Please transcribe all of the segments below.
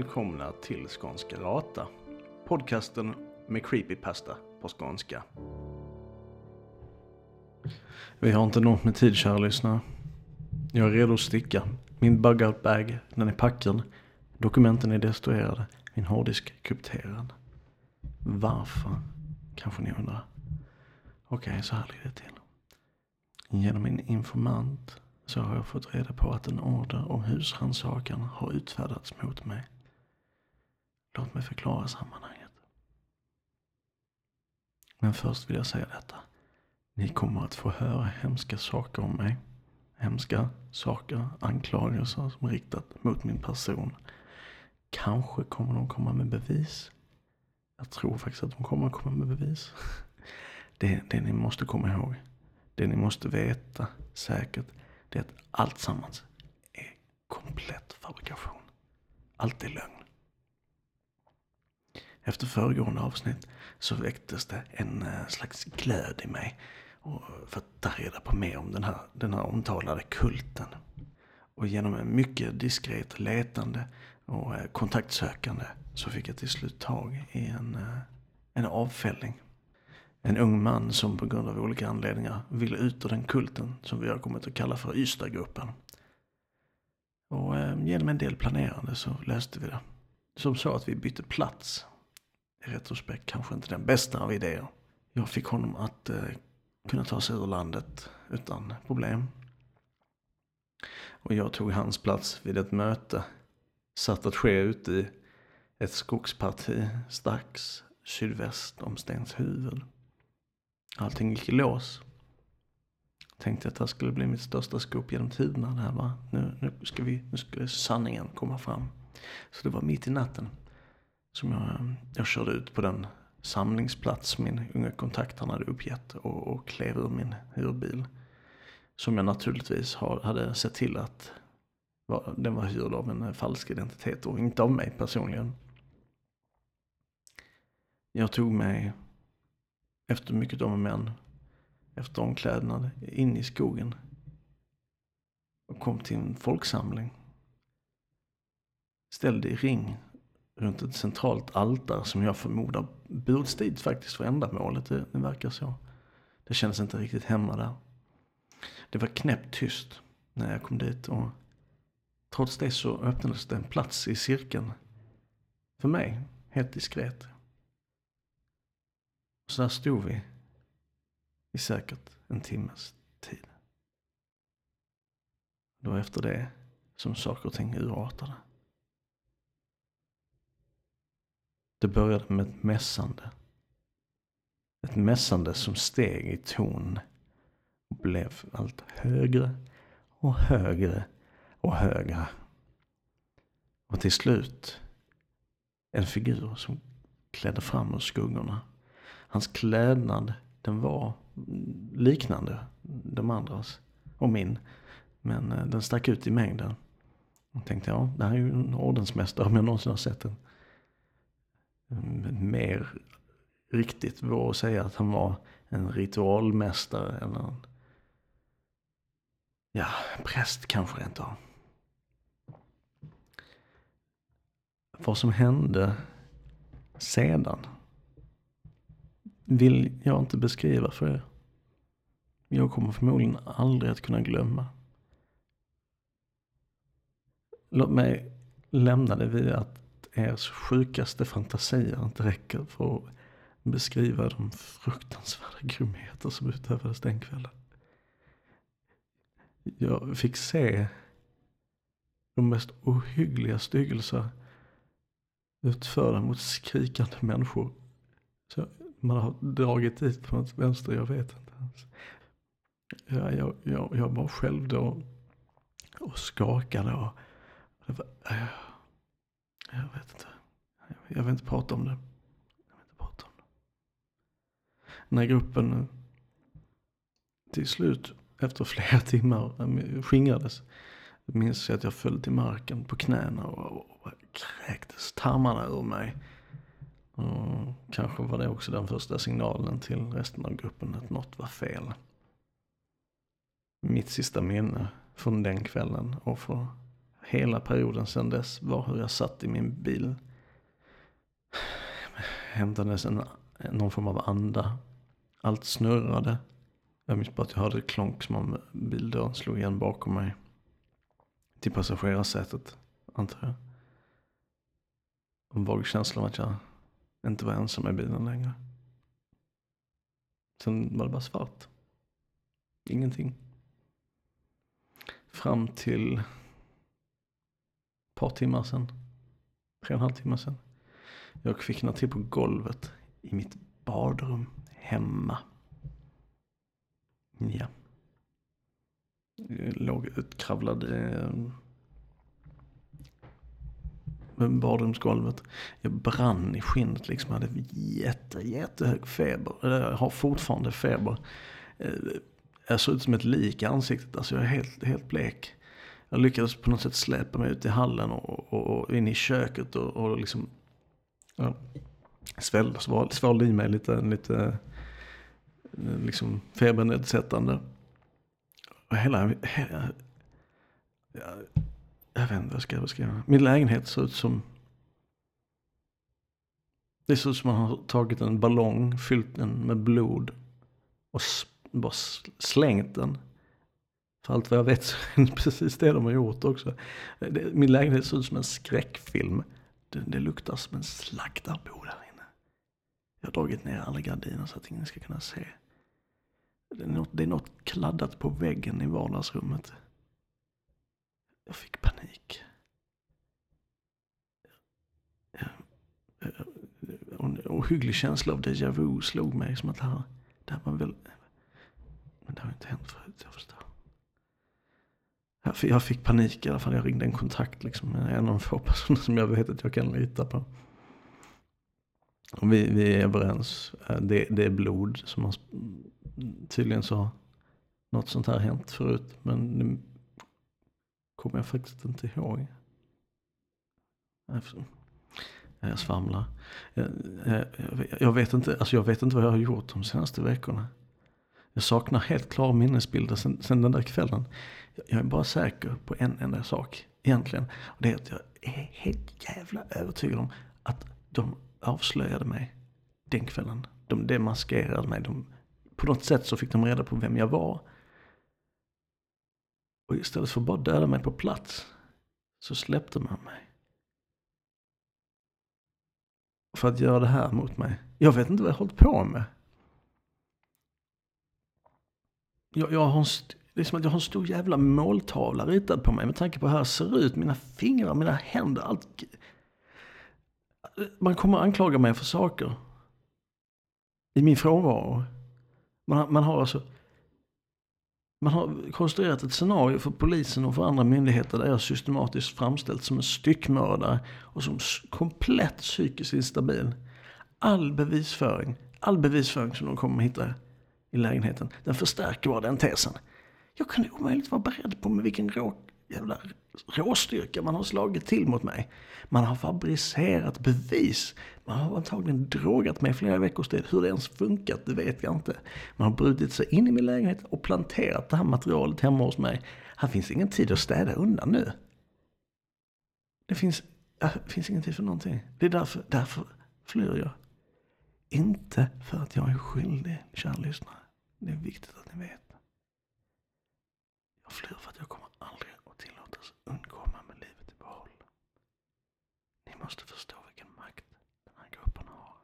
Välkomna till Skånska Rata. Podcasten med creepypasta på skånska. Vi har inte något med tid kära lyssnare. Jag är redo att sticka. Min bug-out bag, den är packad. Dokumenten är destruerade. Min hårddisk krypterad. Varför? Kanske ni undrar. Okej, okay, så här ligger det till. Genom min informant så har jag fått reda på att en order om husrannsakan har utfärdats mot mig. Låt mig förklara sammanhanget. Men först vill jag säga detta. Ni kommer att få höra hemska saker om mig. Hemska saker, anklagelser som riktat mot min person. Kanske kommer de komma med bevis. Jag tror faktiskt att de kommer att komma med bevis. Det, det ni måste komma ihåg, det ni måste veta säkert, det är att allt sammans är komplett fabrikation. Allt är lögn. Efter föregående avsnitt så väcktes det en eh, slags glöd i mig för att ta reda på mer om den här, den här omtalade kulten. Och genom en mycket diskret letande och eh, kontaktsökande så fick jag till slut tag i en, eh, en avfällning. En ung man som på grund av olika anledningar ville ut ur den kulten som vi har kommit att kalla för Ystadgruppen. Och genom en del planerande så löste vi det. Som så att vi bytte plats. I retrospekt kanske inte den bästa av idéer. Jag fick honom att eh, kunna ta sig ur landet utan problem. Och jag tog hans plats vid ett möte. Satt att ske ute i ett skogsparti strax sydväst om Stenshuvud. Allting gick i lås. Tänkte att det här skulle bli mitt största scoop genom tiderna. Det här va? Nu, nu, ska vi, nu ska sanningen komma fram. Så det var mitt i natten som jag, jag körde ut på den samlingsplats min unga kontakt han hade uppgett och, och klev ur min hyrbil. Som jag naturligtvis har, hade sett till att var, den var hyrd av en falsk identitet och inte av mig personligen. Jag tog mig efter mycket om och men, efter omklädnad, in i skogen. Och kom till en folksamling. Ställde i ring runt ett centralt altare som jag förmodar burits dit faktiskt för ändamålet. Det, det verkar så. Det kändes inte riktigt hemma där. Det var knäppt tyst när jag kom dit och trots det så öppnades det en plats i cirkeln. För mig, helt diskret. Så där stod vi i säkert en timmes tid. Det var efter det som saker och ting urartade. Det började med ett mässande. Ett mässande som steg i ton och blev allt högre och högre och högre. Och till slut en figur som klädde fram ur skuggorna. Hans klädnad den var liknande de andras och min. Men eh, den stack ut i mängden. Jag tänkte ja, det här är ju en ordensmästare om jag någonsin har sett en. Mer riktigt vågar säga att han var en ritualmästare eller en ja, präst kanske rent av. Vad som hände sedan vill jag inte beskriva för er. Jag kommer förmodligen aldrig att kunna glömma. Låt mig lämna det vid att ers sjukaste fantasier inte räcker för att beskriva de fruktansvärda grymheter som utövades den kvällen. Jag fick se de mest ohyggliga styggelser utförda mot skrikande människor. Så man har dragit dit på något vänster, jag vet inte ens. Ja, jag, jag, jag var själv då och skakade och det var, äh jag, vet inte. Jag, vill inte prata om det. Jag vill inte prata om det. När gruppen till slut efter flera timmar eh, skingrades minns jag att jag föll till marken på knäna och, och kräktes tarmarna ur mig. Och kanske var det också den första signalen till resten av gruppen att något var fel. Mitt sista minne från den kvällen och från hela perioden sedan dess var hur jag satt i min bil. Hämtades en, någon form av anda. Allt snurrade. Jag minns bara att jag hörde ett klonk som om bildörren slog igen bakom mig. Till passagerarsätet, antar jag. En vag känsla av att jag inte var ensam i bilen längre. Sen var det bara svart. Ingenting. Fram till par timmar sedan. Tre och en halv timme sedan. Jag kvicknade till på golvet i mitt badrum hemma. Ja. Jag låg utkravlad eh, badrumsgolvet. Jag brann i skinnet liksom. Jag hade jätte, jättehög feber. Jag har fortfarande feber. Eh, jag såg ut som ett lik i ansiktet. Alltså jag är helt, helt blek. Jag lyckades på något sätt släpa mig ut i hallen och, och, och in i köket och, och liksom ja, svällde, svalde i mig lite, lite eh, liksom febernedsättande. Och hela, hela jag, jag vet inte vad jag ska beskriva. Min lägenhet såg ut som det ser ut som man har tagit en ballong, fyllt den med blod och bara slängt den. För allt vad jag vet så är det precis det de har gjort också. Min lägenhet ser ut som en skräckfilm. Det, det luktar som en slaktarbo där inne. Jag har dragit ner alla gardiner så att ingen ska kunna se. Det är, något, det är något kladdat på väggen i vardagsrummet. Jag fick panik. En ohygglig känsla av déjà vu slog mig som att det här, det här var väl... Men det har inte hänt förut, jag förstår. Jag fick panik i alla fall. Jag ringde en kontakt liksom. En av de få personer som jag vet att jag kan lita på. Och vi, vi är överens. Eh, det, det är blod som har tydligen så har något sånt här hänt förut. Men det kommer jag faktiskt inte ihåg. Jag svamlar. Jag, jag, jag, vet inte, alltså jag vet inte vad jag har gjort de senaste veckorna. Jag saknar helt klara minnesbilder sen, sen den där kvällen. Jag är bara säker på en enda sak egentligen. Och det är att jag är helt jävla övertygad om att de avslöjade mig den kvällen. De demaskerade mig. De, på något sätt så fick de reda på vem jag var. Och istället för att bara döda mig på plats så släppte man mig. För att göra det här mot mig. Jag vet inte vad jag har hållit på med. Jag, jag, har en, det är som att jag har en stor jävla måltavla ritad på mig med tanke på hur jag ser ut. Mina fingrar, mina händer, allt. Man kommer anklaga mig för saker. I min frånvaro. Man, man har alltså man har konstruerat ett scenario för polisen och för andra myndigheter där jag systematiskt framställts som en styckmördare och som komplett psykiskt instabil. All bevisföring, all bevisföring som de kommer att hitta i lägenheten, den förstärker bara den tesen. Jag kunde omöjligt vara beredd på med vilken rå, jävla råstyrka man har slagit till mot mig. Man har fabricerat bevis. Man har antagligen drogat mig flera veckors tid. Hur det ens funkat, det vet jag inte. Man har brutit sig in i min lägenhet och planterat det här materialet hemma hos mig. Här finns ingen tid att städa undan nu. Det finns, det finns ingen tid för någonting. Det är därför, därför flyr jag. Inte för att jag är skyldig, kära lyssnare. Det är viktigt att ni vet. Jag flyr för att jag kommer aldrig att tillåtas undkomma med livet i behåll. Ni måste förstå vilken makt den här gruppen har.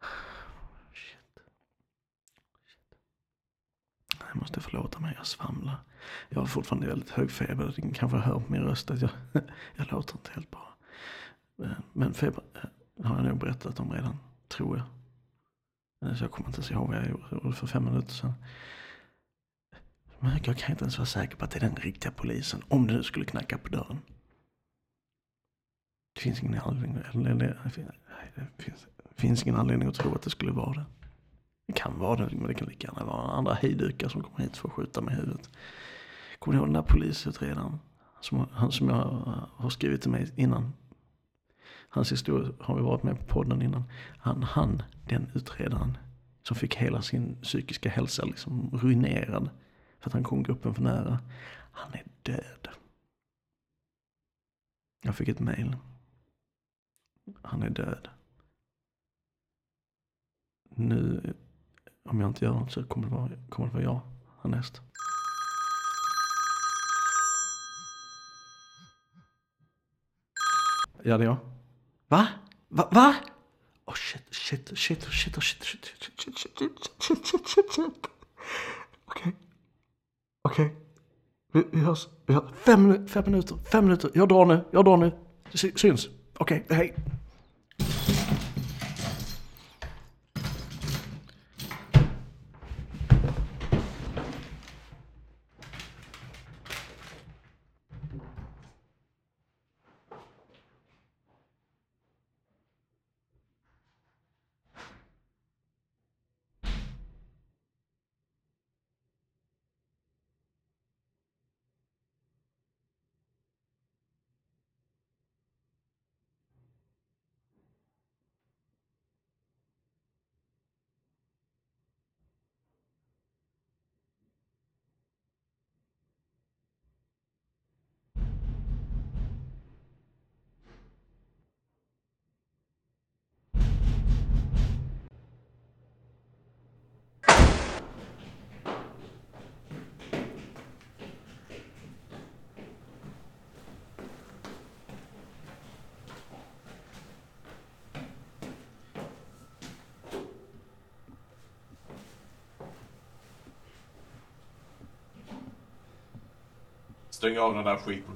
Shit. Shit. Jag måste förlåta mig, jag svamlar. Jag har fortfarande väldigt hög feber. Ni kanske hör på min röst att jag, jag låter inte helt bra. Men feber eh, har jag nog berättat om redan, tror jag. Så jag kommer inte ens ihåg vad jag gjorde för fem minuter sedan. Men jag kan inte ens vara säker på att det är den riktiga polisen. Om det nu skulle knacka på dörren. Det finns ingen anledning, eller, det finns, det finns ingen anledning att tro att det skulle vara det. Det kan vara det, men det kan lika gärna vara andra hejdukar som kommer hit för att skjuta mig i huvudet. Kommer ni ihåg den där polisutredaren? Som, han som jag har skrivit till mig innan. Hans historia har vi varit med på podden innan. Han, han den utredaren som fick hela sin psykiska hälsa liksom ruinerad för att han kom gruppen för nära. Han är död. Jag fick ett mail. Han är död. Nu, om jag inte gör något så kommer det vara, kommer det vara jag härnäst. Ja, det är jag. Va? Va? Va? Oh shit, shit, shit, shit, shit, shit, shit, shit, shit, shit, shit, shit, shit. Okej. Okej. Vi, vi hörs. Vi hörs. Fem, fem minuter, fem minuter. Jag drar nu, jag drar nu. Syns. Okej, hej. Stäng av den där skiten.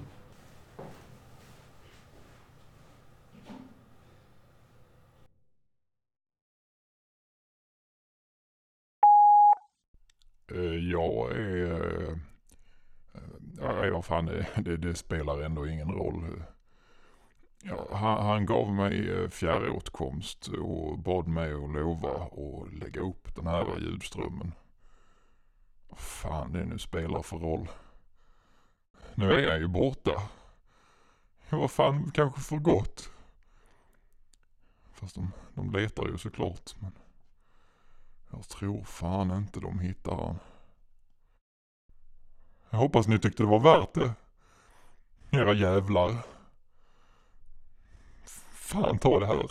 Eh, jag är... Eh, eh, ja, vad fan, det, det, spelar ändå ingen roll. Ja, han, han gav mig fjärråtkomst och bad mig att lova att lägga upp den här ljudströmmen. Vad fan det nu spelar för roll. Nu är jag ju borta. Ja, vad fan, kanske för gott. Fast de, de letar ju såklart. Men jag tror fan inte de hittar han. Jag hoppas ni tyckte det var värt det. Era jävlar. Fan ta det här.